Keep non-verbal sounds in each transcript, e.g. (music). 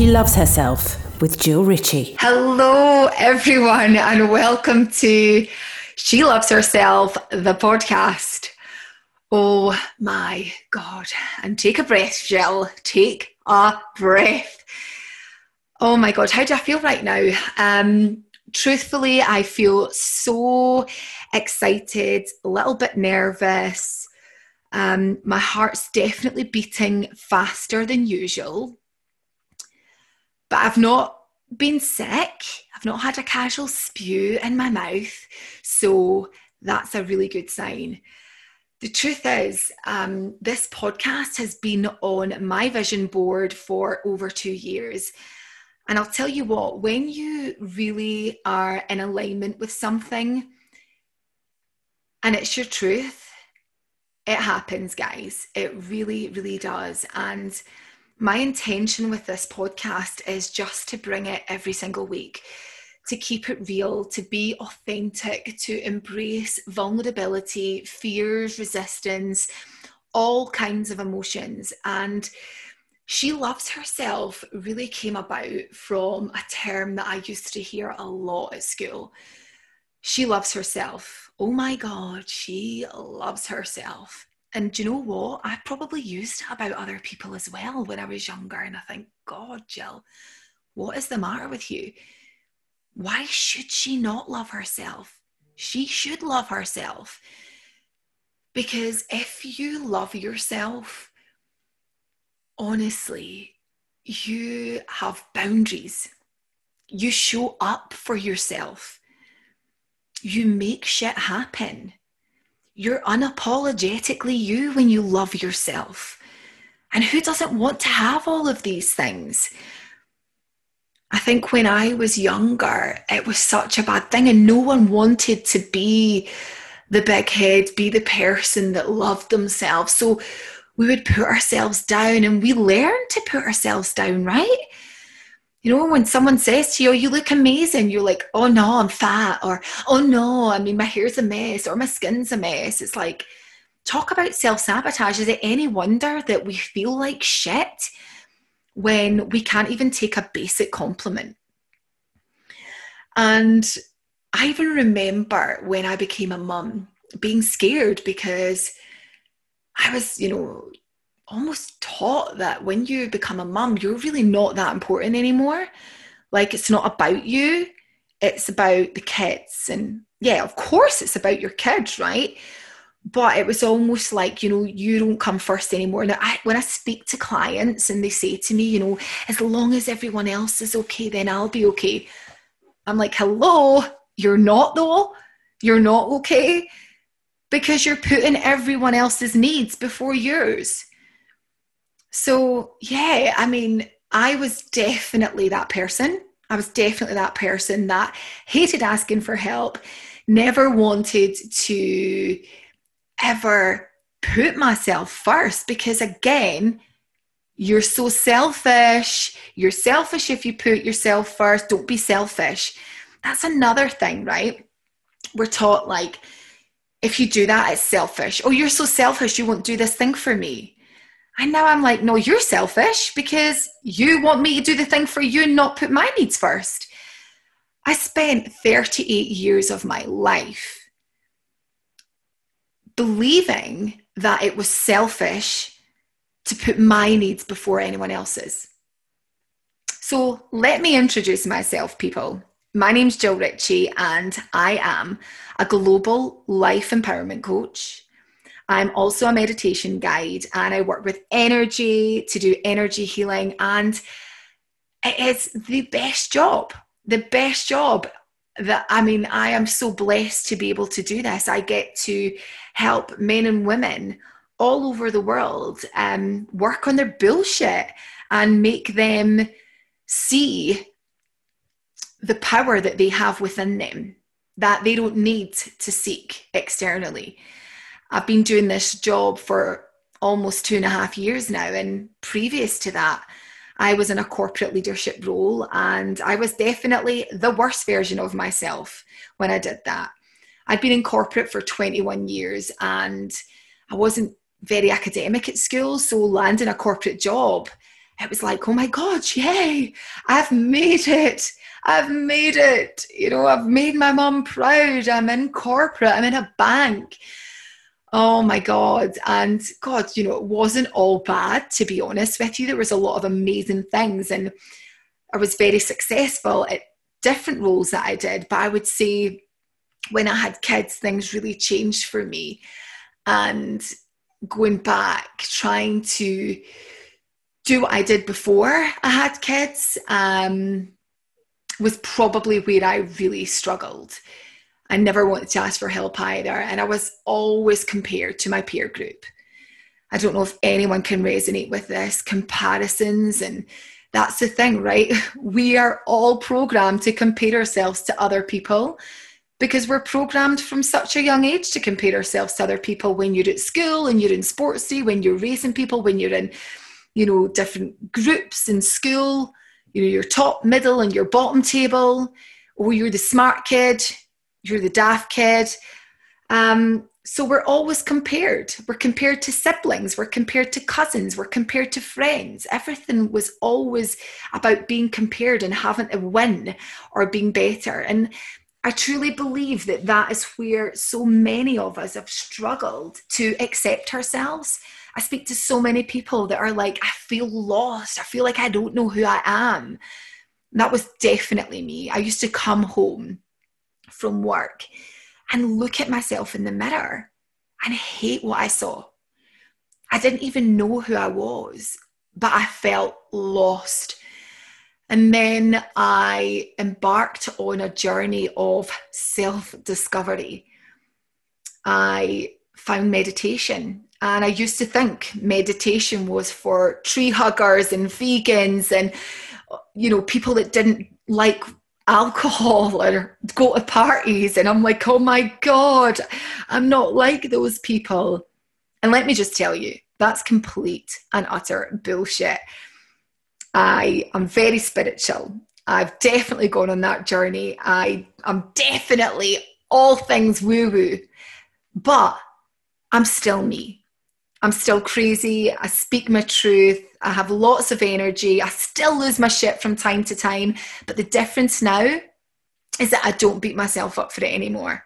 She Loves Herself with Jill Ritchie. Hello, everyone, and welcome to She Loves Herself, the podcast. Oh my God. And take a breath, Jill. Take a breath. Oh my God, how do I feel right now? Um, truthfully, I feel so excited, a little bit nervous. Um, my heart's definitely beating faster than usual. But I've not been sick. I've not had a casual spew in my mouth. So that's a really good sign. The truth is, um, this podcast has been on my vision board for over two years. And I'll tell you what, when you really are in alignment with something and it's your truth, it happens, guys. It really, really does. And my intention with this podcast is just to bring it every single week, to keep it real, to be authentic, to embrace vulnerability, fears, resistance, all kinds of emotions. And she loves herself really came about from a term that I used to hear a lot at school. She loves herself. Oh my God, she loves herself. And do you know what? I probably used it about other people as well when I was younger. And I think, God, Jill, what is the matter with you? Why should she not love herself? She should love herself. Because if you love yourself, honestly, you have boundaries. You show up for yourself. You make shit happen. You're unapologetically you when you love yourself. And who doesn't want to have all of these things? I think when I was younger, it was such a bad thing, and no one wanted to be the big head, be the person that loved themselves. So we would put ourselves down and we learn to put ourselves down, right? You know, when someone says to you, you look amazing, you're like, oh no, I'm fat, or oh no, I mean, my hair's a mess, or my skin's a mess. It's like, talk about self sabotage. Is it any wonder that we feel like shit when we can't even take a basic compliment? And I even remember when I became a mum being scared because I was, you know, almost taught that when you become a mum, you're really not that important anymore. Like it's not about you, it's about the kids. And yeah, of course it's about your kids, right? But it was almost like, you know, you don't come first anymore. Now, I, when I speak to clients and they say to me, you know, as long as everyone else is okay, then I'll be okay. I'm like, hello, you're not though. You're not okay because you're putting everyone else's needs before yours. So, yeah, I mean, I was definitely that person. I was definitely that person that hated asking for help, never wanted to ever put myself first because, again, you're so selfish. You're selfish if you put yourself first. Don't be selfish. That's another thing, right? We're taught like, if you do that, it's selfish. Oh, you're so selfish, you won't do this thing for me. And now I'm like, no, you're selfish because you want me to do the thing for you and not put my needs first. I spent 38 years of my life believing that it was selfish to put my needs before anyone else's. So let me introduce myself, people. My name's Jill Ritchie, and I am a global life empowerment coach. I'm also a meditation guide, and I work with energy to do energy healing. And it is the best job, the best job that I mean, I am so blessed to be able to do this. I get to help men and women all over the world um, work on their bullshit and make them see the power that they have within them that they don't need to seek externally. I've been doing this job for almost two and a half years now. And previous to that, I was in a corporate leadership role and I was definitely the worst version of myself when I did that. I'd been in corporate for 21 years and I wasn't very academic at school. So landing a corporate job it was like, oh my God, yay, I've made it. I've made it. You know, I've made my mum proud. I'm in corporate, I'm in a bank. Oh my God. And God, you know, it wasn't all bad, to be honest with you. There was a lot of amazing things. And I was very successful at different roles that I did. But I would say when I had kids, things really changed for me. And going back, trying to do what I did before I had kids um, was probably where I really struggled. I never wanted to ask for help either. And I was always compared to my peer group. I don't know if anyone can resonate with this comparisons. And that's the thing, right? (laughs) We are all programmed to compare ourselves to other people because we're programmed from such a young age to compare ourselves to other people when you're at school and you're in sports day, when you're racing people, when you're in, you know, different groups in school, you know, your top, middle, and your bottom table, or you're the smart kid, you're the daft kid. Um, so we're always compared. We're compared to siblings, we're compared to cousins, we're compared to friends. Everything was always about being compared and having a win or being better. And I truly believe that that is where so many of us have struggled to accept ourselves. I speak to so many people that are like, I feel lost. I feel like I don't know who I am. That was definitely me. I used to come home from work and look at myself in the mirror and hate what I saw. I didn't even know who I was, but I felt lost and then I embarked on a journey of self discovery. I found meditation. And I used to think meditation was for tree huggers and vegans and, you know, people that didn't like alcohol (laughs) or go to parties. And I'm like, oh my God, I'm not like those people. And let me just tell you, that's complete and utter bullshit. I am very spiritual. I've definitely gone on that journey. I am definitely all things woo woo, but I'm still me. I'm still crazy. I speak my truth. I have lots of energy. I still lose my shit from time to time. But the difference now is that I don't beat myself up for it anymore.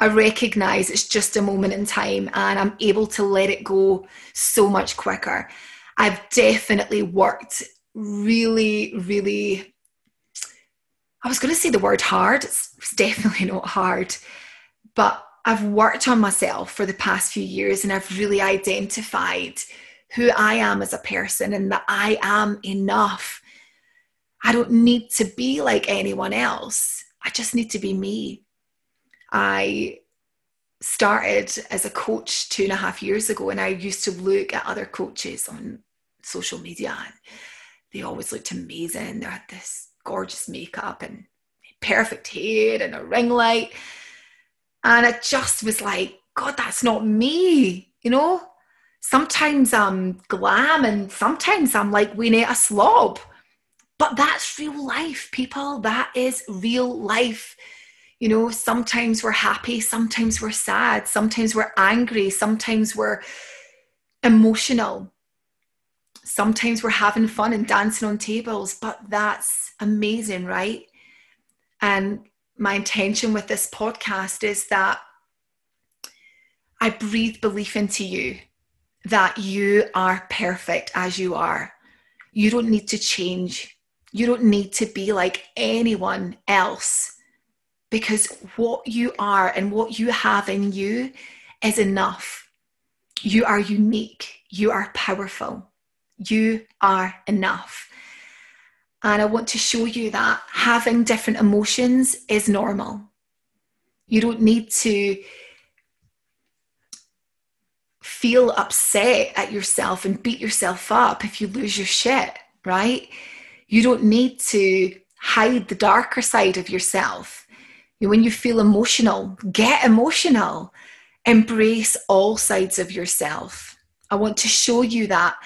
I recognize it's just a moment in time and I'm able to let it go so much quicker. I've definitely worked really, really. I was going to say the word hard. It's, it's definitely (laughs) not hard, but I've worked on myself for the past few years and I've really identified who I am as a person and that I am enough. I don't need to be like anyone else. I just need to be me. I started as a coach two and a half years ago, and I used to look at other coaches on social media, and they always looked amazing. They had this gorgeous makeup and perfect hair and a ring light. And it just was like, God, that's not me, you know? Sometimes I'm glam and sometimes I'm like we need a slob. But that's real life, people. That is real life. You know, sometimes we're happy, sometimes we're sad, sometimes we're angry, sometimes we're emotional. Sometimes we're having fun and dancing on tables, but that's amazing, right? And my intention with this podcast is that I breathe belief into you that you are perfect as you are. You don't need to change. You don't need to be like anyone else because what you are and what you have in you is enough. You are unique. You are powerful. You are enough. And I want to show you that having different emotions is normal. You don't need to feel upset at yourself and beat yourself up if you lose your shit, right? You don't need to hide the darker side of yourself. When you feel emotional, get emotional. Embrace all sides of yourself. I want to show you that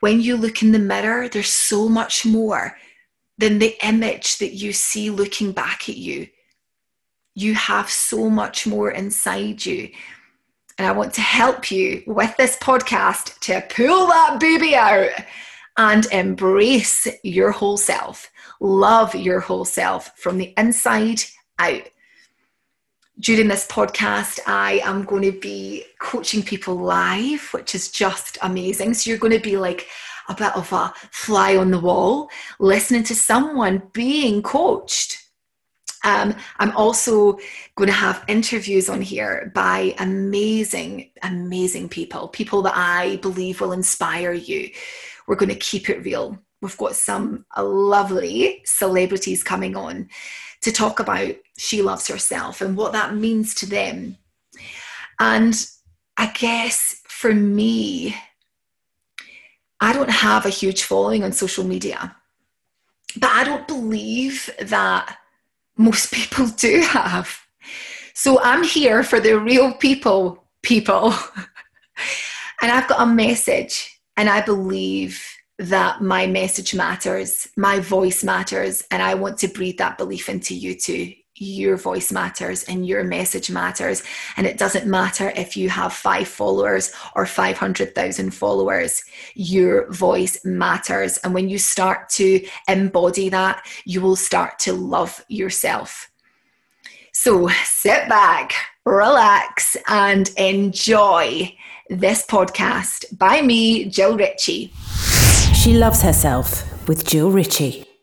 when you look in the mirror, there's so much more than the image that you see looking back at you. You have so much more inside you. And I want to help you with this podcast to pull that baby out and embrace your whole self. Love your whole self from the inside out. During this podcast, I am going to be coaching people live, which is just amazing. So, you're going to be like a bit of a fly on the wall, listening to someone being coached. Um, I'm also going to have interviews on here by amazing, amazing people, people that I believe will inspire you. We're going to keep it real. We've got some lovely celebrities coming on to talk about She Loves Herself and what that means to them. And I guess for me, I don't have a huge following on social media, but I don't believe that most (laughs) people do have. So I'm here for the real people, people. (laughs) and I've got a message, and I believe that my message matters, my voice matters, and I want to breathe that belief into you too. Your voice matters and your message matters. And it doesn't matter if you have five followers or 500,000 followers, your voice matters. And when you start to embody that, you will start to love yourself. So sit back, relax, and enjoy this podcast by me, Jill Ritchie. She loves herself with Jill Ritchie.